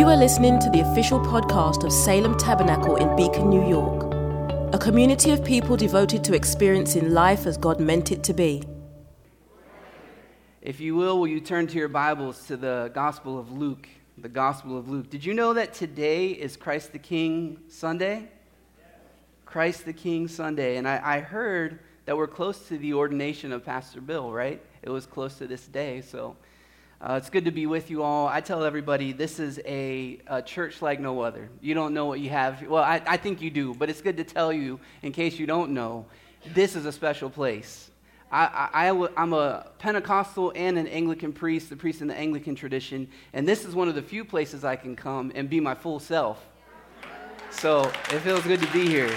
You are listening to the official podcast of Salem Tabernacle in Beacon, New York, a community of people devoted to experiencing life as God meant it to be. If you will, will you turn to your Bibles to the Gospel of Luke? The Gospel of Luke. Did you know that today is Christ the King Sunday? Christ the King Sunday. And I, I heard that we're close to the ordination of Pastor Bill, right? It was close to this day. So uh, it's good to be with you all. I tell everybody this is a, a, church like no other. You don't know what you have. Well, I, I think you do, but it's good to tell you in case you don't know. This is a special place. I, I, am a Pentecostal and an Anglican priest, the priest in the Anglican tradition, and this is one of the few places I can come and be my full self. So it feels good to be here.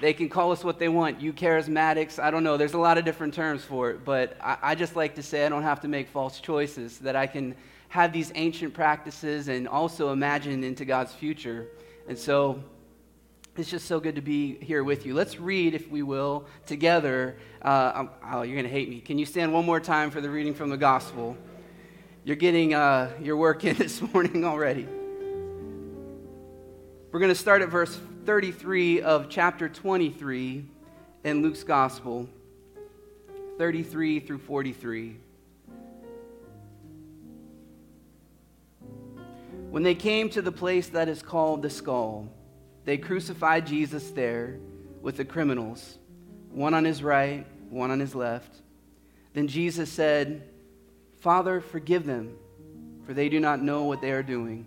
They can call us what they want. You charismatics, I don't know. There's a lot of different terms for it, but I, I just like to say I don't have to make false choices, that I can have these ancient practices and also imagine into God's future. And so it's just so good to be here with you. Let's read, if we will, together. Uh, um, oh, you're going to hate me. Can you stand one more time for the reading from the gospel? You're getting uh, your work in this morning already. We're going to start at verse 33 of chapter 23 in Luke's gospel, 33 through 43. When they came to the place that is called the skull, they crucified Jesus there with the criminals, one on his right, one on his left. Then Jesus said, Father, forgive them, for they do not know what they are doing.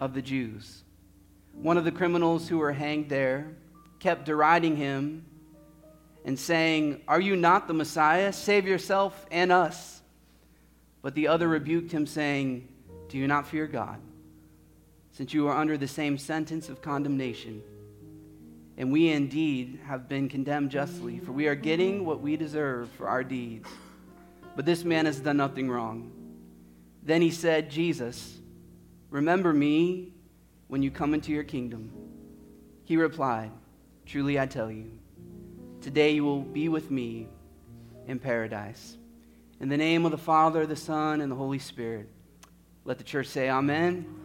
of the Jews. One of the criminals who were hanged there kept deriding him and saying, Are you not the Messiah? Save yourself and us. But the other rebuked him, saying, Do you not fear God? since you are under the same sentence of condemnation. And we indeed have been condemned justly, for we are getting what we deserve for our deeds. But this man has done nothing wrong. Then he said, Jesus, remember me when you come into your kingdom. He replied, Truly I tell you, today you will be with me in paradise. In the name of the Father, the Son, and the Holy Spirit. Let the church say, Amen.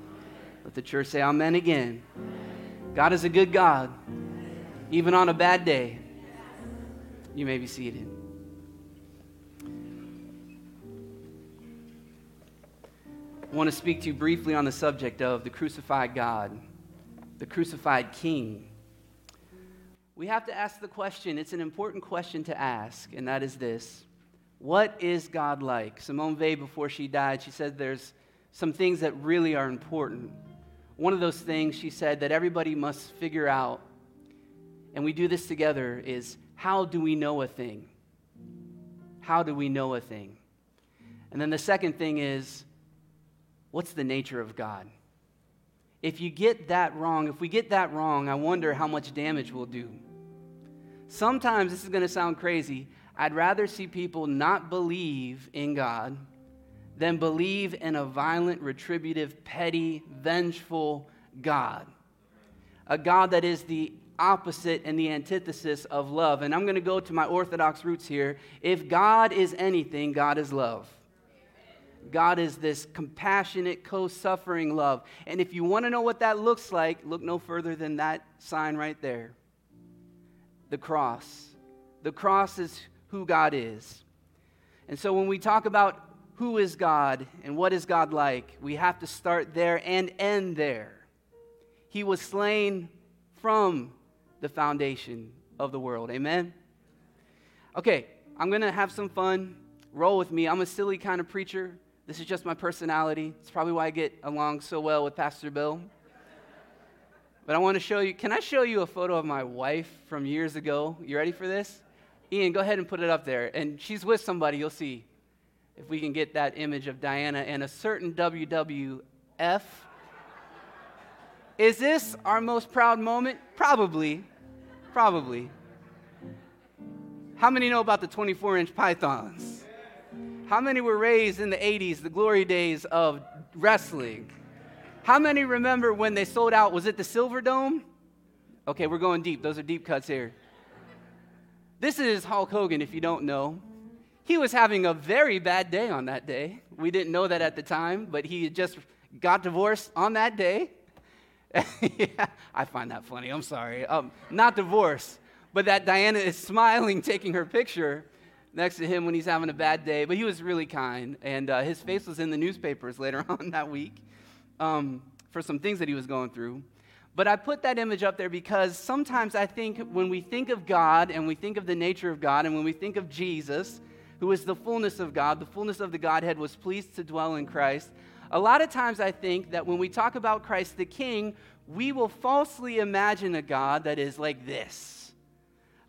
Let the church say amen again. Amen. God is a good God, amen. even on a bad day. You may be seated. I want to speak to you briefly on the subject of the crucified God, the crucified King. We have to ask the question, it's an important question to ask, and that is this What is God like? Simone Weil, before she died, she said there's some things that really are important one of those things she said that everybody must figure out, and we do this together, is how do we know a thing? How do we know a thing? And then the second thing is, what's the nature of God? If you get that wrong, if we get that wrong, I wonder how much damage we'll do. Sometimes, this is going to sound crazy, I'd rather see people not believe in God than believe in a violent, retributive, petty, vengeful God. A God that is the opposite and the antithesis of love. And I'm going to go to my Orthodox roots here. If God is anything, God is love. God is this compassionate, co suffering love. And if you want to know what that looks like, look no further than that sign right there the cross. The cross is who God is. And so when we talk about who is God and what is God like, we have to start there and end there. He was slain from the foundation of the world. Amen? Okay, I'm going to have some fun. Roll with me. I'm a silly kind of preacher. This is just my personality. It's probably why I get along so well with Pastor Bill. But I want to show you. Can I show you a photo of my wife from years ago? You ready for this? Ian, go ahead and put it up there. And she's with somebody, you'll see. if we can get that image of Diana and a certain WWF. Is this our most proud moment? Probably. Probably. How many know about the 24 inch pythons? How many were raised in the 80s, the glory days of wrestling? How many remember when they sold out? Was it the Silver Dome? Okay, we're going deep. Those are deep cuts here. This is Hulk Hogan, if you don't know. He was having a very bad day on that day. We didn't know that at the time, but he just got divorced on that day. yeah, I find that funny. I'm sorry. Um, not divorced, but that Diana is smiling, taking her picture next to him when he's having a bad day. But he was really kind, and uh, his face was in the newspapers later on that week um, for some things that he was going through. But I put that image up there because sometimes I think when we think of God and we think of the nature of God and when we think of Jesus, who is the fullness of God, the fullness of the Godhead was pleased to dwell in Christ. A lot of times I think that when we talk about Christ the King, we will falsely imagine a God that is like this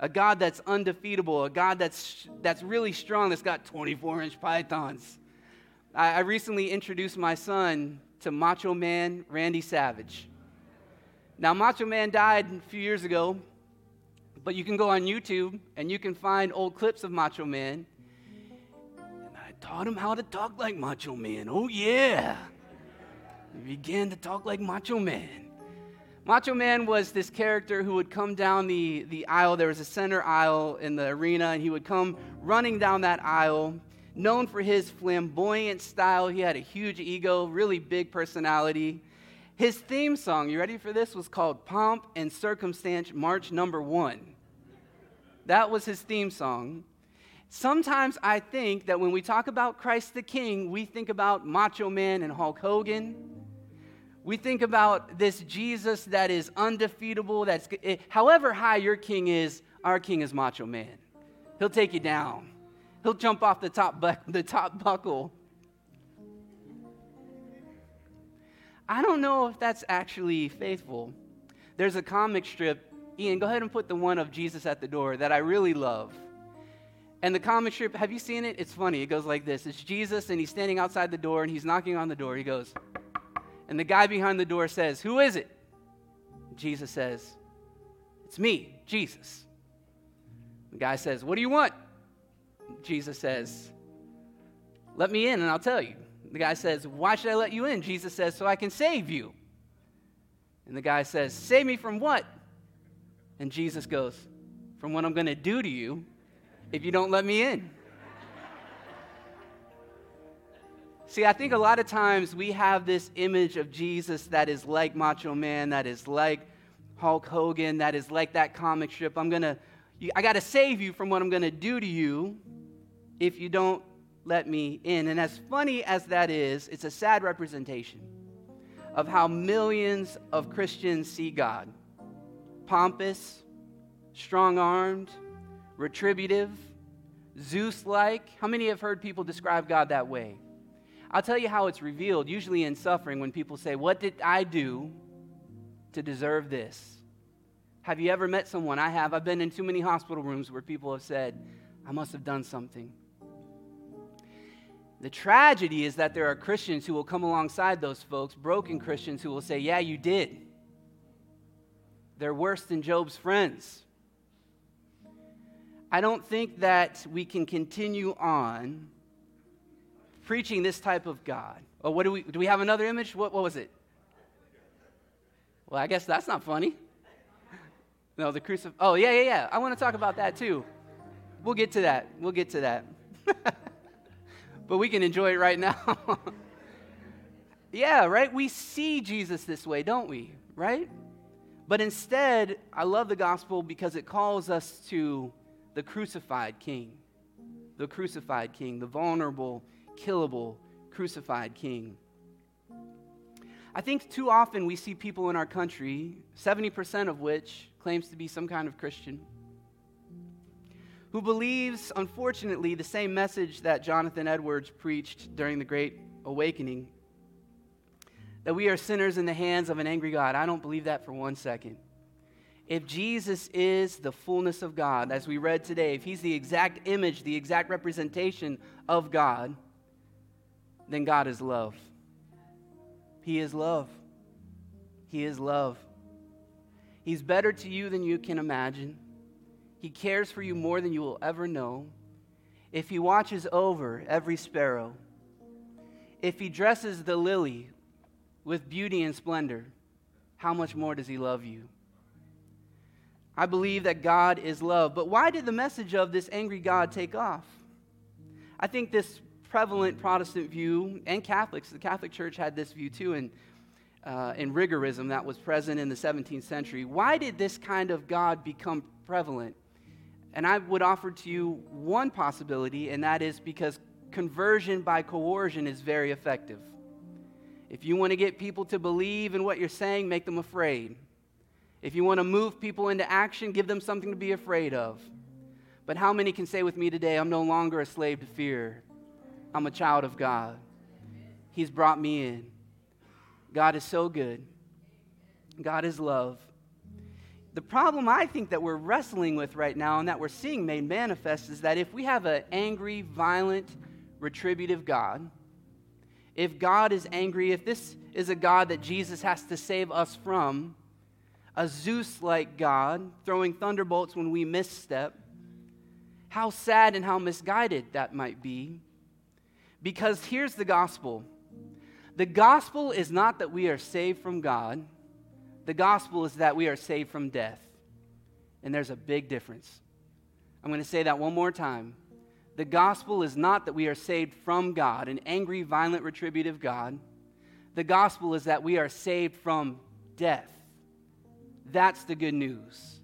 a God that's undefeatable, a God that's, that's really strong, that's got 24 inch pythons. I, I recently introduced my son to Macho Man Randy Savage. Now, Macho Man died a few years ago, but you can go on YouTube and you can find old clips of Macho Man And I taught him how to talk like Macho Man. Oh, yeah. He began to talk like Macho Man. Macho Man was this character who would come down the, the aisle. There was a center aisle in the arena, and he would come running down that aisle. Known for his flamboyant style, he had a huge ego, really big personality. His theme song, you ready for this, was called Pomp and Circumstance March Number One. That was his theme song. Sometimes I think that when we talk about Christ the King, we think about Macho Man and Hulk Hogan. We think about this Jesus that is undefeatable, that's however high your king is, our king is Macho Man. He'll take you down. He'll jump off the top, bu- the top buckle. I don't know if that's actually faithful. There's a comic strip, Ian, go ahead and put the one of Jesus at the door that I really love. And the comic strip, have you seen it? It's funny. It goes like this It's Jesus, and he's standing outside the door, and he's knocking on the door. He goes, and the guy behind the door says, Who is it? Jesus says, It's me, Jesus. The guy says, What do you want? Jesus says, Let me in, and I'll tell you. The guy says, Why should I let you in? Jesus says, So I can save you. And the guy says, Save me from what? And Jesus goes, From what I'm going to do to you if you don't let me in. See, I think a lot of times we have this image of Jesus that is like Macho Man, that is like Hulk Hogan, that is like that comic strip. I'm going to, I got to save you from what I'm going to do to you if you don't let me in. And as funny as that is, it's a sad representation of how millions of Christians see God pompous, strong armed, retributive, Zeus like. How many have heard people describe God that way? I'll tell you how it's revealed, usually in suffering, when people say, What did I do to deserve this? Have you ever met someone? I have. I've been in too many hospital rooms where people have said, I must have done something. The tragedy is that there are Christians who will come alongside those folks, broken Christians who will say, Yeah, you did. They're worse than Job's friends. I don't think that we can continue on preaching this type of God. Oh, what do we do we have another image? What, what was it? Well, I guess that's not funny. No, the crucif Oh, yeah, yeah, yeah. I want to talk about that too. We'll get to that. We'll get to that. but we can enjoy it right now. yeah, right? We see Jesus this way, don't we? Right? But instead, I love the gospel because it calls us to the crucified king. The crucified king, the vulnerable, killable, crucified king. I think too often we see people in our country, 70% of which claims to be some kind of Christian, who believes, unfortunately, the same message that Jonathan Edwards preached during the Great Awakening that we are sinners in the hands of an angry God. I don't believe that for one second. If Jesus is the fullness of God, as we read today, if he's the exact image, the exact representation of God, then God is love. He is love. He is love. He's better to you than you can imagine. He cares for you more than you will ever know. If He watches over every sparrow, if He dresses the lily with beauty and splendor, how much more does He love you? I believe that God is love. But why did the message of this angry God take off? I think this prevalent Protestant view, and Catholics, the Catholic Church had this view too, and uh, in rigorism that was present in the 17th century. Why did this kind of God become prevalent? And I would offer to you one possibility, and that is because conversion by coercion is very effective. If you want to get people to believe in what you're saying, make them afraid. If you want to move people into action, give them something to be afraid of. But how many can say with me today, I'm no longer a slave to fear? I'm a child of God. He's brought me in. God is so good. God is love. The problem I think that we're wrestling with right now and that we're seeing made manifest is that if we have an angry, violent, retributive God, if God is angry, if this is a God that Jesus has to save us from, a Zeus like God throwing thunderbolts when we misstep, how sad and how misguided that might be. Because here's the gospel the gospel is not that we are saved from God, the gospel is that we are saved from death. And there's a big difference. I'm going to say that one more time. The gospel is not that we are saved from God, an angry, violent, retributive God. The gospel is that we are saved from death. That's the good news.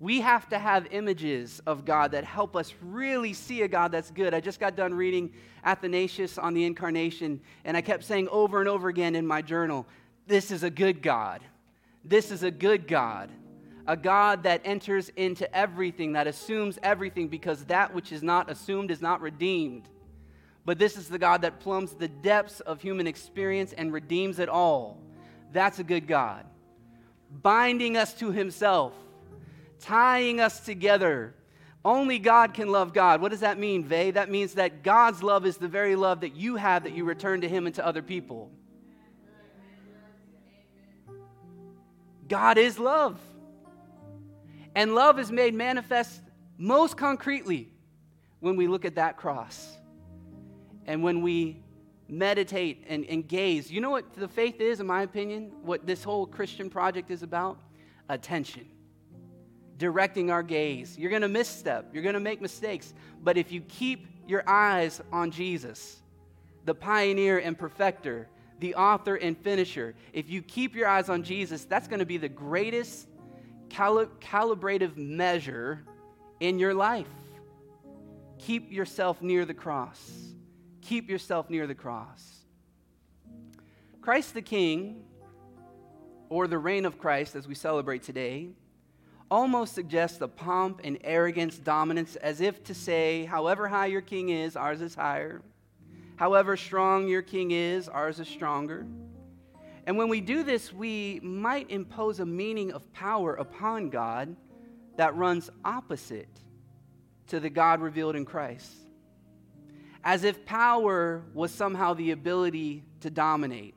We have to have images of God that help us really see a God that's good. I just got done reading Athanasius on the incarnation, and I kept saying over and over again in my journal this is a good God. This is a good God. A God that enters into everything, that assumes everything, because that which is not assumed is not redeemed. But this is the God that plumbs the depths of human experience and redeems it all. That's a good God. Binding us to Himself, tying us together. Only God can love God. What does that mean, Vay? That means that God's love is the very love that you have that you return to Him and to other people. God is love. And love is made manifest most concretely when we look at that cross and when we meditate and, and gaze. You know what the faith is, in my opinion? What this whole Christian project is about? Attention. Directing our gaze. You're going to misstep, you're going to make mistakes. But if you keep your eyes on Jesus, the pioneer and perfecter, the author and finisher. If you keep your eyes on Jesus, that's going to be the greatest cali- calibrative measure in your life. Keep yourself near the cross. Keep yourself near the cross. Christ the King, or the reign of Christ as we celebrate today, almost suggests the pomp and arrogance, dominance, as if to say, however high your king is, ours is higher. However strong your king is, ours is stronger. And when we do this, we might impose a meaning of power upon God that runs opposite to the God revealed in Christ. As if power was somehow the ability to dominate.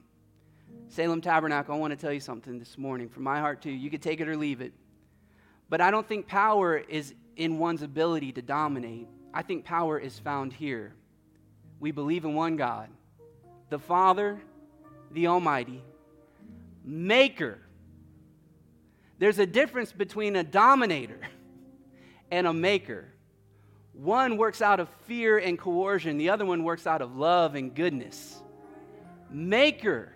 Salem Tabernacle, I want to tell you something this morning from my heart to you. You could take it or leave it. But I don't think power is in one's ability to dominate. I think power is found here we believe in one God, the Father, the Almighty, Maker. There's a difference between a dominator and a maker. One works out of fear and coercion, the other one works out of love and goodness. Maker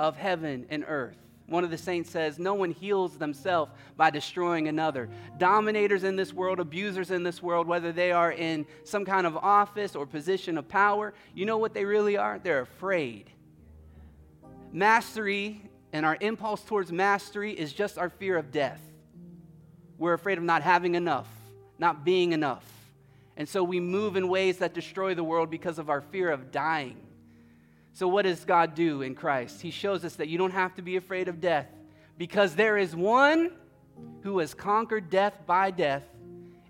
of heaven and earth. One of the saints says, No one heals themselves by destroying another. Dominators in this world, abusers in this world, whether they are in some kind of office or position of power, you know what they really are? They're afraid. Mastery and our impulse towards mastery is just our fear of death. We're afraid of not having enough, not being enough. And so we move in ways that destroy the world because of our fear of dying. So, what does God do in Christ? He shows us that you don't have to be afraid of death because there is one who has conquered death by death,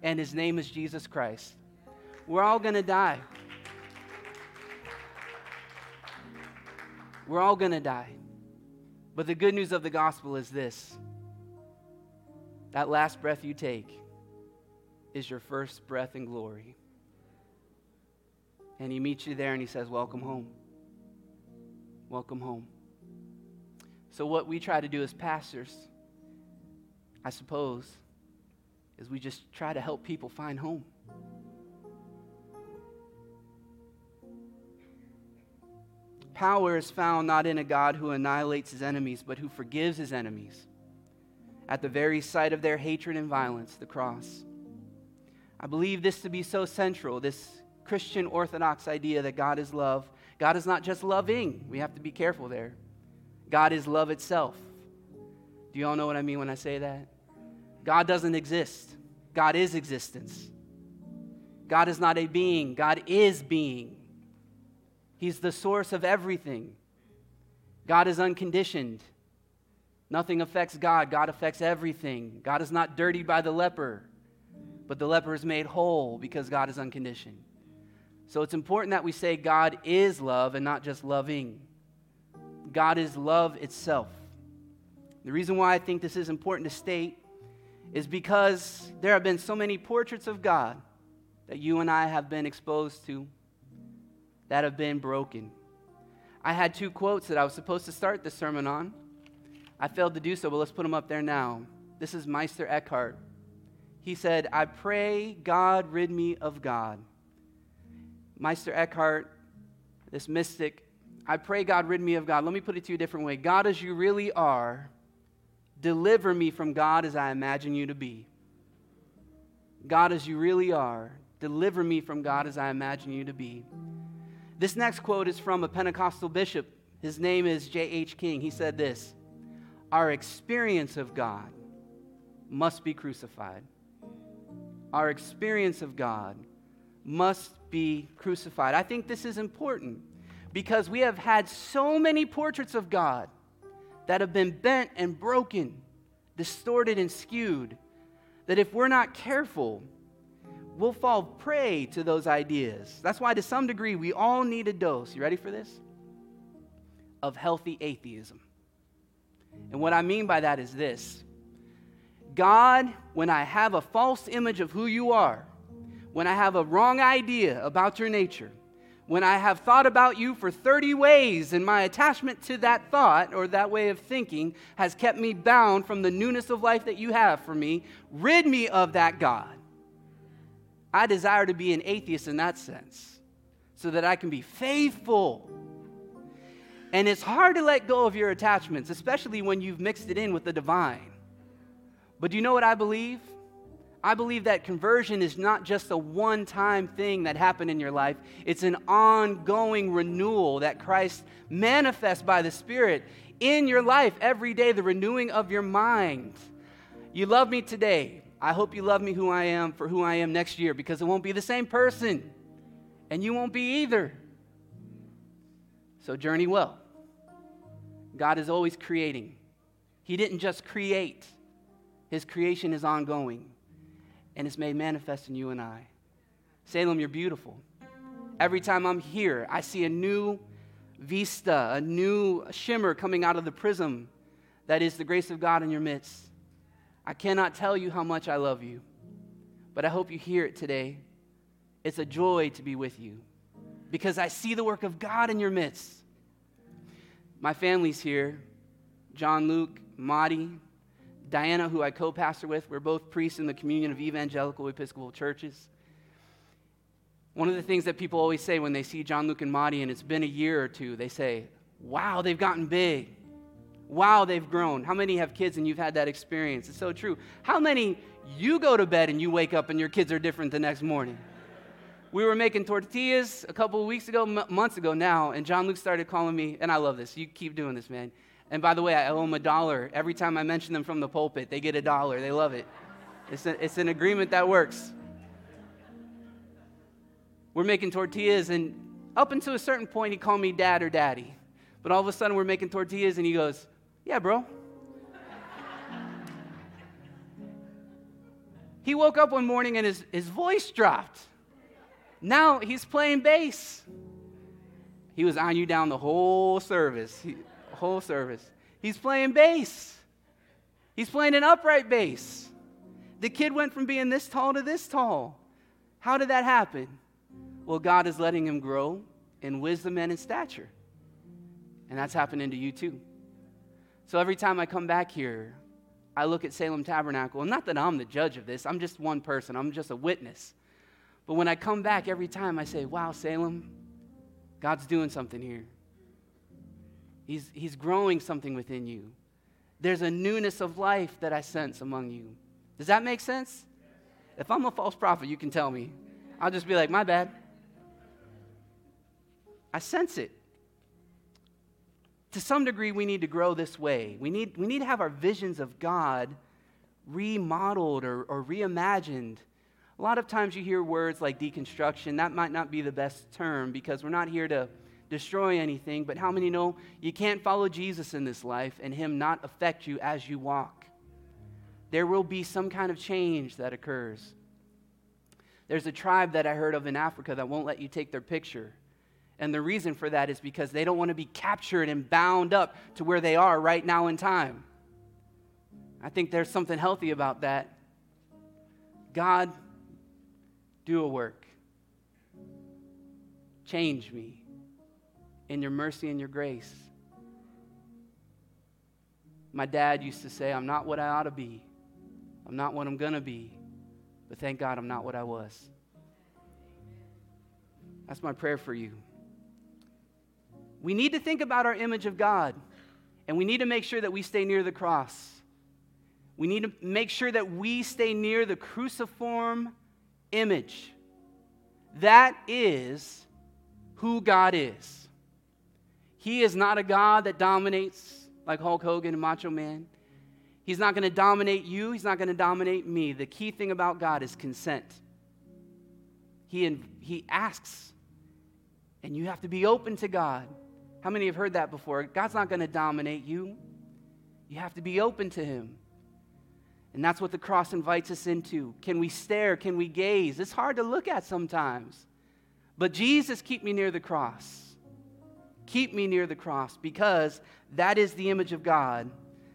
and his name is Jesus Christ. We're all going to die. We're all going to die. But the good news of the gospel is this that last breath you take is your first breath in glory. And he meets you there and he says, Welcome home. Welcome home. So, what we try to do as pastors, I suppose, is we just try to help people find home. Power is found not in a God who annihilates his enemies, but who forgives his enemies. At the very sight of their hatred and violence, the cross. I believe this to be so central, this Christian Orthodox idea that God is love. God is not just loving, we have to be careful there. God is love itself. Do you all know what I mean when I say that? God doesn't exist, God is existence. God is not a being, God is being. He's the source of everything. God is unconditioned. Nothing affects God. God affects everything. God is not dirtied by the leper, but the leper is made whole because God is unconditioned. So it's important that we say God is love and not just loving. God is love itself. The reason why I think this is important to state is because there have been so many portraits of God that you and I have been exposed to that have been broken. I had two quotes that I was supposed to start the sermon on. I failed to do so, but let's put them up there now. This is Meister Eckhart. He said, I pray God rid me of God. Meister Eckhart, this mystic, I pray God rid me of God. Let me put it to you a different way God as you really are, deliver me from God as I imagine you to be. God as you really are, deliver me from God as I imagine you to be. This next quote is from a Pentecostal bishop. His name is J.H. King. He said this Our experience of God must be crucified. Our experience of God must be crucified. I think this is important because we have had so many portraits of God that have been bent and broken, distorted and skewed, that if we're not careful, we'll fall prey to those ideas. That's why, to some degree, we all need a dose. You ready for this? Of healthy atheism. And what I mean by that is this God, when I have a false image of who you are, when I have a wrong idea about your nature, when I have thought about you for 30 ways and my attachment to that thought or that way of thinking has kept me bound from the newness of life that you have for me, rid me of that God. I desire to be an atheist in that sense so that I can be faithful. And it's hard to let go of your attachments, especially when you've mixed it in with the divine. But do you know what I believe? I believe that conversion is not just a one time thing that happened in your life, it's an ongoing renewal that Christ manifests by the Spirit in your life every day, the renewing of your mind. You love me today. I hope you love me who I am for who I am next year because it won't be the same person. And you won't be either. So journey well. God is always creating. He didn't just create, His creation is ongoing and it's made manifest in you and I. Salem, you're beautiful. Every time I'm here, I see a new vista, a new shimmer coming out of the prism that is the grace of God in your midst. I cannot tell you how much I love you, but I hope you hear it today. It's a joy to be with you because I see the work of God in your midst. My family's here John Luke, Marty, Diana, who I co pastor with. We're both priests in the communion of evangelical Episcopal churches. One of the things that people always say when they see John Luke and Marty, and it's been a year or two, they say, Wow, they've gotten big. Wow, they've grown. How many have kids and you've had that experience? It's so true. How many you go to bed and you wake up and your kids are different the next morning? We were making tortillas a couple of weeks ago, m- months ago now, and John Luke started calling me, and I love this. You keep doing this, man. And by the way, I owe them a dollar. Every time I mention them from the pulpit, they get a dollar. They love it. It's, a, it's an agreement that works. We're making tortillas, and up until a certain point, he called me dad or daddy. But all of a sudden, we're making tortillas, and he goes, yeah, bro. he woke up one morning and his, his voice dropped. Now he's playing bass. He was on you down the whole service. He, whole service. He's playing bass. He's playing an upright bass. The kid went from being this tall to this tall. How did that happen? Well, God is letting him grow in wisdom and in stature. And that's happening to you too. So every time I come back here, I look at Salem Tabernacle, and not that I'm the judge of this, I'm just one person, I'm just a witness. But when I come back every time, I say, Wow, Salem, God's doing something here. He's, he's growing something within you. There's a newness of life that I sense among you. Does that make sense? If I'm a false prophet, you can tell me. I'll just be like, My bad. I sense it to some degree, we need to grow this way. We need, we need to have our visions of God remodeled or, or reimagined. A lot of times you hear words like deconstruction. That might not be the best term because we're not here to destroy anything, but how many know you can't follow Jesus in this life and Him not affect you as you walk? There will be some kind of change that occurs. There's a tribe that I heard of in Africa that won't let you take their picture and the reason for that is because they don't want to be captured and bound up to where they are right now in time. I think there's something healthy about that. God, do a work. Change me in your mercy and your grace. My dad used to say, I'm not what I ought to be. I'm not what I'm going to be. But thank God I'm not what I was. That's my prayer for you. We need to think about our image of God, and we need to make sure that we stay near the cross. We need to make sure that we stay near the cruciform image. That is who God is. He is not a God that dominates like Hulk Hogan and Macho Man. He's not going to dominate you, He's not going to dominate me. The key thing about God is consent. He, he asks, and you have to be open to God. How many have heard that before? God's not going to dominate you. You have to be open to Him. And that's what the cross invites us into. Can we stare? Can we gaze? It's hard to look at sometimes. But Jesus, keep me near the cross. Keep me near the cross because that is the image of God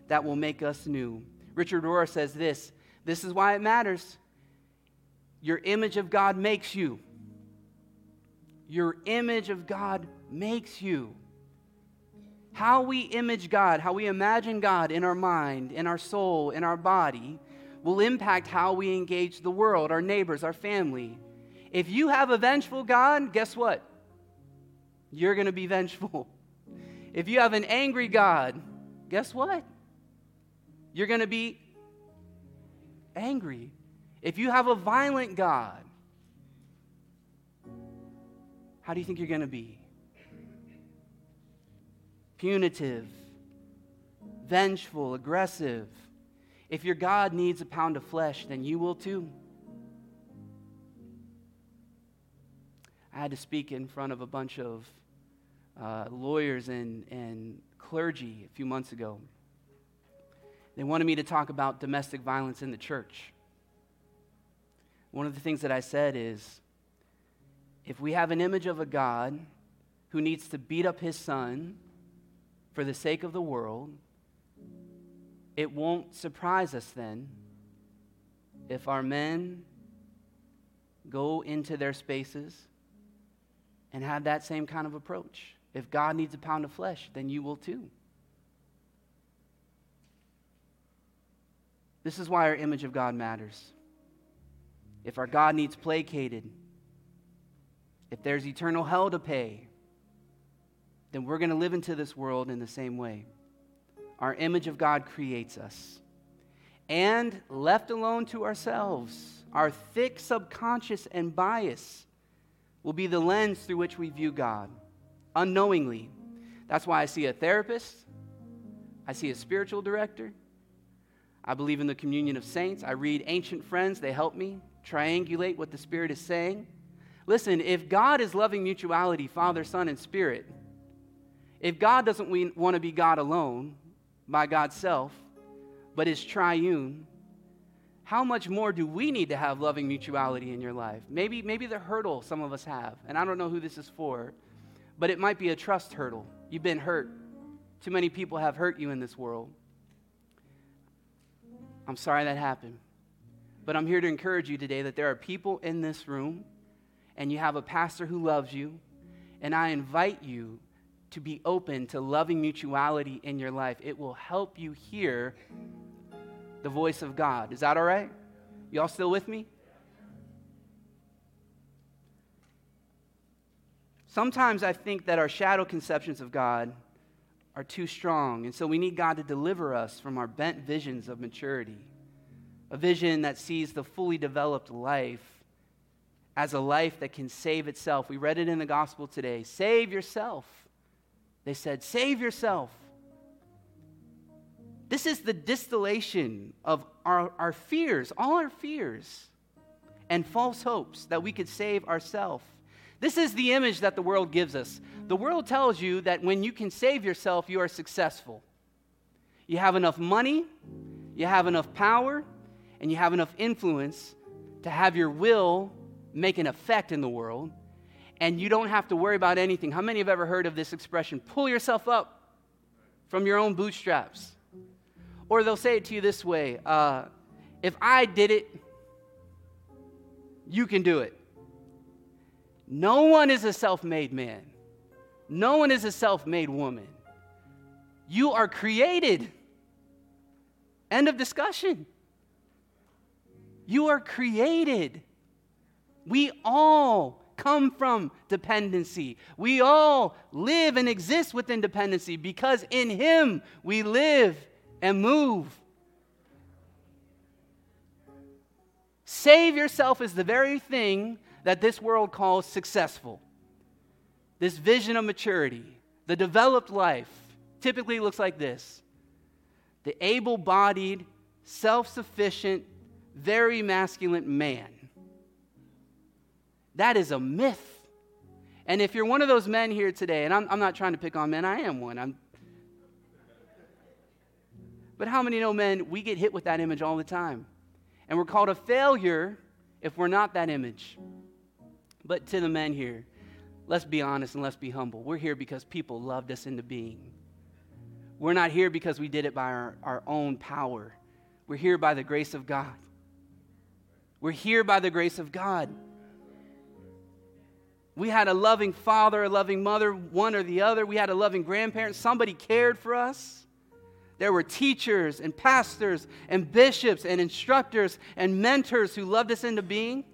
that will make us new. Richard Rohr says this this is why it matters. Your image of God makes you. Your image of God makes you. How we image God, how we imagine God in our mind, in our soul, in our body, will impact how we engage the world, our neighbors, our family. If you have a vengeful God, guess what? You're going to be vengeful. If you have an angry God, guess what? You're going to be angry. If you have a violent God, how do you think you're going to be? punitive, vengeful, aggressive. If your God needs a pound of flesh, then you will too. I had to speak in front of a bunch of uh, lawyers and, and clergy a few months ago. They wanted me to talk about domestic violence in the church. One of the things that I said is if we have an image of a God who needs to beat up his son for the sake of the world, it won't surprise us then if our men go into their spaces and have that same kind of approach. If God needs a pound of flesh, then you will too. This is why our image of God matters. If our God needs placated, if there's eternal hell to pay, then we're going to live into this world in the same way. Our image of God creates us. And left alone to ourselves, our thick subconscious and bias will be the lens through which we view God, unknowingly. That's why I see a therapist, I see a spiritual director, I believe in the communion of saints, I read ancient friends, they help me triangulate what the Spirit is saying. Listen, if God is loving mutuality, Father, Son, and Spirit, if God doesn't want to be God alone by God's self, but is triune, how much more do we need to have loving mutuality in your life? Maybe, maybe the hurdle some of us have, and I don't know who this is for, but it might be a trust hurdle. You've been hurt. Too many people have hurt you in this world. I'm sorry that happened. But I'm here to encourage you today that there are people in this room, and you have a pastor who loves you, and I invite you to be open to loving mutuality in your life. It will help you hear the voice of God. Is that all right? Y'all still with me? Sometimes I think that our shadow conceptions of God are too strong, and so we need God to deliver us from our bent visions of maturity. A vision that sees the fully developed life as a life that can save itself. We read it in the gospel today. Save yourself. They said, Save yourself. This is the distillation of our, our fears, all our fears and false hopes that we could save ourselves. This is the image that the world gives us. The world tells you that when you can save yourself, you are successful. You have enough money, you have enough power, and you have enough influence to have your will make an effect in the world, and you don't have to worry about anything. How many have ever heard of this expression? Pull yourself up from your own bootstraps. Or they'll say it to you this way uh, If I did it, you can do it. No one is a self made man, no one is a self made woman. You are created. End of discussion. You are created. We all come from dependency. We all live and exist within dependency because in Him we live and move. Save yourself is the very thing that this world calls successful. This vision of maturity, the developed life, typically looks like this the able bodied, self sufficient, very masculine man. That is a myth. And if you're one of those men here today, and I'm, I'm not trying to pick on men, I am one. I'm, but how many know men, we get hit with that image all the time? And we're called a failure if we're not that image. But to the men here, let's be honest and let's be humble. We're here because people loved us into being. We're not here because we did it by our, our own power. We're here by the grace of God. We're here by the grace of God. We had a loving father, a loving mother, one or the other. We had a loving grandparent. Somebody cared for us. There were teachers and pastors and bishops and instructors and mentors who loved us into being.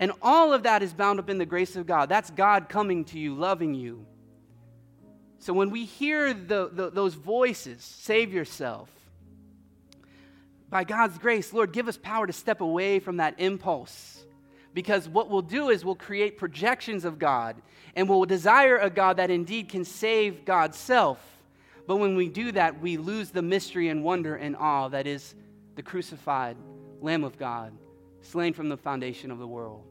And all of that is bound up in the grace of God. That's God coming to you, loving you. So when we hear the, the, those voices, save yourself, by God's grace, Lord, give us power to step away from that impulse. Because what we'll do is we'll create projections of God and we'll desire a God that indeed can save God's self. But when we do that, we lose the mystery and wonder and awe that is the crucified Lamb of God, slain from the foundation of the world.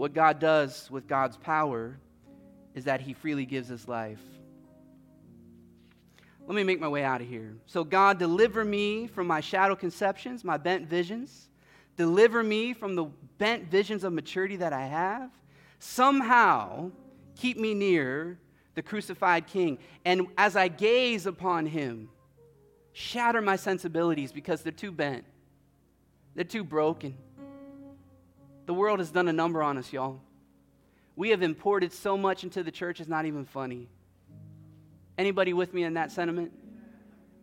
What God does with God's power is that He freely gives us life. Let me make my way out of here. So, God, deliver me from my shadow conceptions, my bent visions. Deliver me from the bent visions of maturity that I have. Somehow, keep me near the crucified King. And as I gaze upon him, shatter my sensibilities because they're too bent, they're too broken. The world has done a number on us, y'all. We have imported so much into the church, it's not even funny. Anybody with me in that sentiment?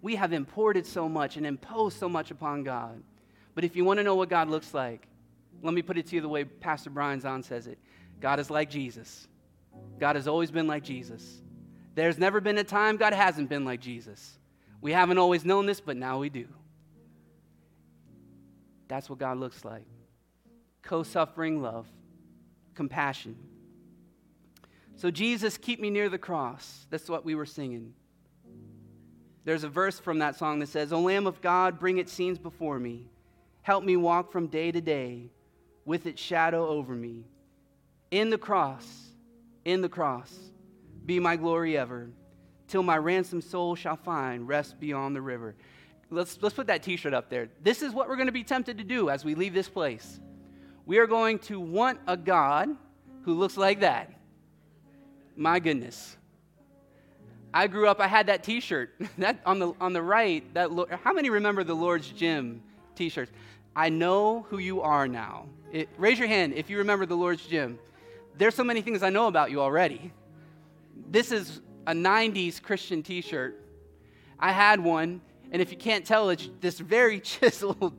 We have imported so much and imposed so much upon God. But if you want to know what God looks like, let me put it to you the way Pastor Brian Zahnd says it God is like Jesus. God has always been like Jesus. There's never been a time God hasn't been like Jesus. We haven't always known this, but now we do. That's what God looks like co suffering love, compassion, so, Jesus, keep me near the cross. That's what we were singing. There's a verse from that song that says, O Lamb of God, bring its scenes before me. Help me walk from day to day with its shadow over me. In the cross, in the cross, be my glory ever, till my ransomed soul shall find rest beyond the river. Let's, let's put that t shirt up there. This is what we're going to be tempted to do as we leave this place. We are going to want a God who looks like that. My goodness. I grew up, I had that t shirt. That on the, on the right, that, how many remember the Lord's Gym t shirts? I know who you are now. It, raise your hand if you remember the Lord's Gym. There's so many things I know about you already. This is a 90s Christian t shirt. I had one, and if you can't tell, it's this very chiseled,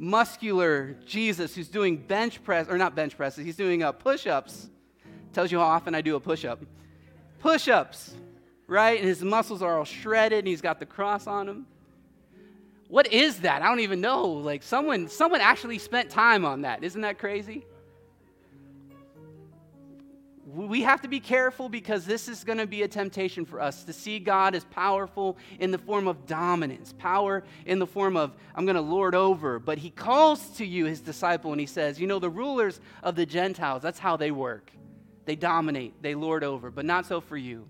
muscular Jesus who's doing bench press, or not bench presses, he's doing uh, push ups. Tells you how often I do a push up. Push ups, right? And his muscles are all shredded, and he's got the cross on him. What is that? I don't even know. Like someone, someone actually spent time on that. Isn't that crazy? We have to be careful because this is going to be a temptation for us to see God as powerful in the form of dominance, power in the form of, I'm going to lord over. But he calls to you, his disciple, and he says, You know, the rulers of the Gentiles, that's how they work. They dominate, they lord over, but not so for you.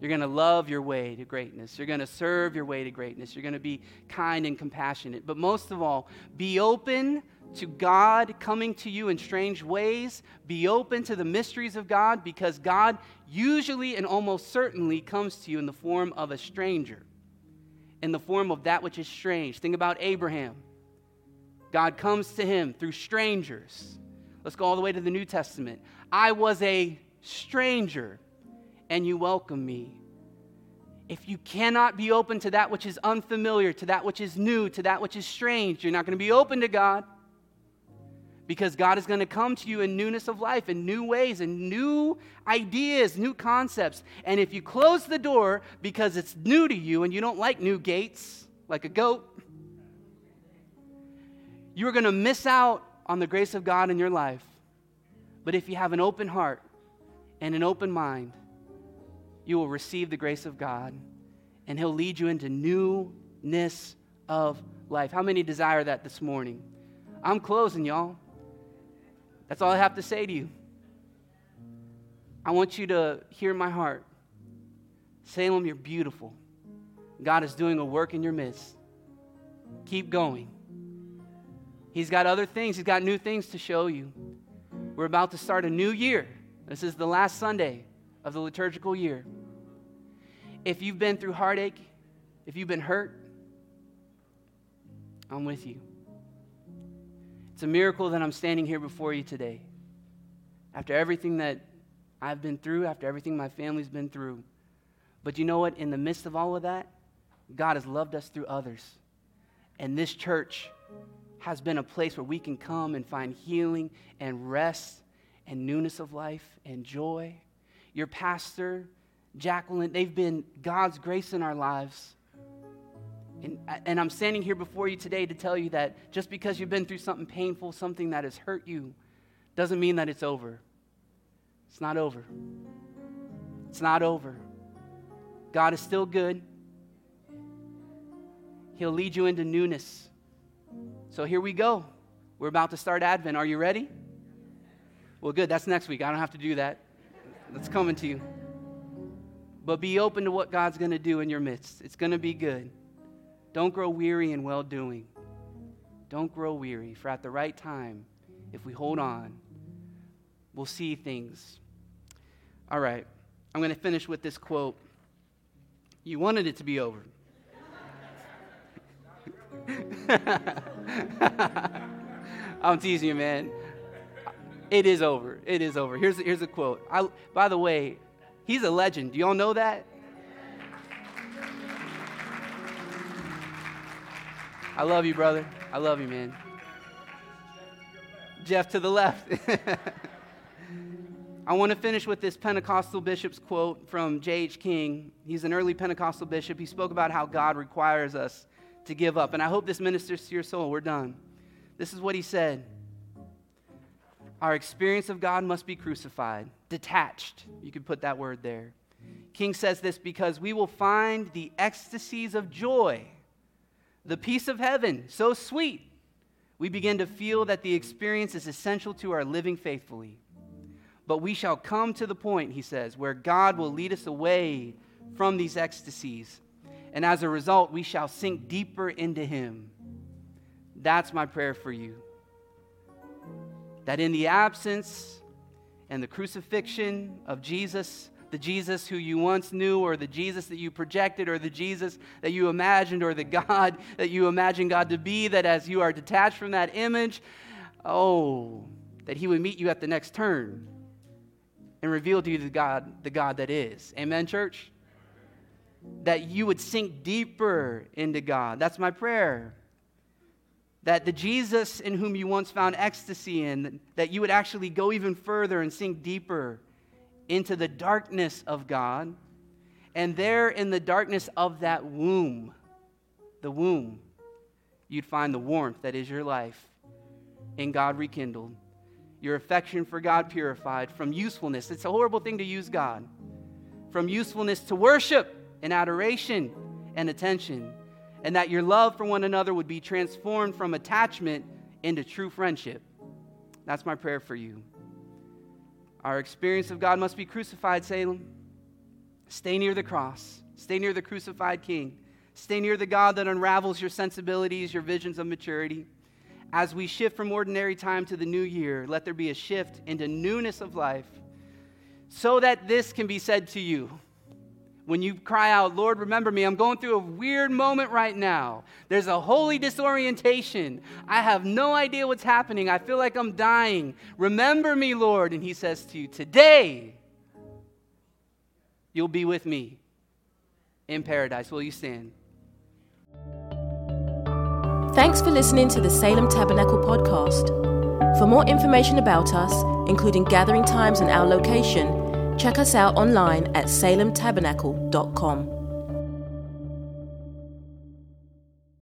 You're going to love your way to greatness. You're going to serve your way to greatness. You're going to be kind and compassionate. But most of all, be open to God coming to you in strange ways. Be open to the mysteries of God because God usually and almost certainly comes to you in the form of a stranger, in the form of that which is strange. Think about Abraham. God comes to him through strangers. Let's go all the way to the New Testament. I was a stranger, and you welcome me. If you cannot be open to that which is unfamiliar, to that which is new, to that which is strange, you're not going to be open to God because God is going to come to you in newness of life, in new ways, in new ideas, new concepts. And if you close the door because it's new to you and you don't like new gates, like a goat, you're going to miss out on the grace of God in your life. But if you have an open heart and an open mind, you will receive the grace of God and He'll lead you into newness of life. How many desire that this morning? I'm closing, y'all. That's all I have to say to you. I want you to hear my heart. Salem, you're beautiful. God is doing a work in your midst. Keep going. He's got other things, He's got new things to show you. We're about to start a new year. This is the last Sunday of the liturgical year. If you've been through heartache, if you've been hurt, I'm with you. It's a miracle that I'm standing here before you today. After everything that I've been through, after everything my family's been through. But you know what? In the midst of all of that, God has loved us through others. And this church has been a place where we can come and find healing and rest and newness of life and joy. Your pastor, Jacqueline, they've been God's grace in our lives. And, uh, and I'm standing here before you today to tell you that just because you've been through something painful, something that has hurt you, doesn't mean that it's over. It's not over. It's not over. God is still good. He'll lead you into newness. So here we go. We're about to start Advent. Are you ready? Well, good. That's next week. I don't have to do that. That's coming to you. But be open to what God's going to do in your midst. It's going to be good. Don't grow weary in well doing. Don't grow weary, for at the right time, if we hold on, we'll see things. All right, I'm going to finish with this quote. You wanted it to be over. I'm teasing you, man. It is over. It is over. Here's, here's a quote. I, by the way, he's a legend. Do y'all know that? I love you, brother. I love you, man. Jeff to the left. I want to finish with this Pentecostal bishop's quote from J.H. King. He's an early Pentecostal bishop. He spoke about how God requires us to give up. And I hope this ministers to your soul. We're done. This is what he said Our experience of God must be crucified, detached. You could put that word there. King says this because we will find the ecstasies of joy the peace of heaven, so sweet, we begin to feel that the experience is essential to our living faithfully. But we shall come to the point, he says, where God will lead us away from these ecstasies. And as a result, we shall sink deeper into him. That's my prayer for you. that in the absence and the crucifixion of Jesus, the Jesus who you once knew, or the Jesus that you projected, or the Jesus that you imagined, or the God that you imagined God to be, that as you are detached from that image, oh, that He would meet you at the next turn and reveal to you the God, the God that is. Amen, church? That you would sink deeper into God. That's my prayer that the Jesus in whom you once found ecstasy in, that you would actually go even further and sink deeper into the darkness of God. And there in the darkness of that womb, the womb, you'd find the warmth that is your life in God rekindled, your affection for God purified from usefulness. It's a horrible thing to use God. From usefulness to worship and adoration and attention and that your love for one another would be transformed from attachment into true friendship. That's my prayer for you. Our experience of God must be crucified, Salem. Stay near the cross, stay near the crucified King, stay near the God that unravels your sensibilities, your visions of maturity. As we shift from ordinary time to the new year, let there be a shift into newness of life so that this can be said to you when you cry out, Lord, remember me, I'm going through a weird moment right now. There's a holy disorientation. I have no idea what's happening. I feel like I'm dying. Remember me, Lord. And he says to you, Today, you'll be with me in paradise. Will you stand? Thanks for listening to the Salem Tabernacle podcast. For more information about us, including gathering times and our location, Check us out online at salemtabernacle.com.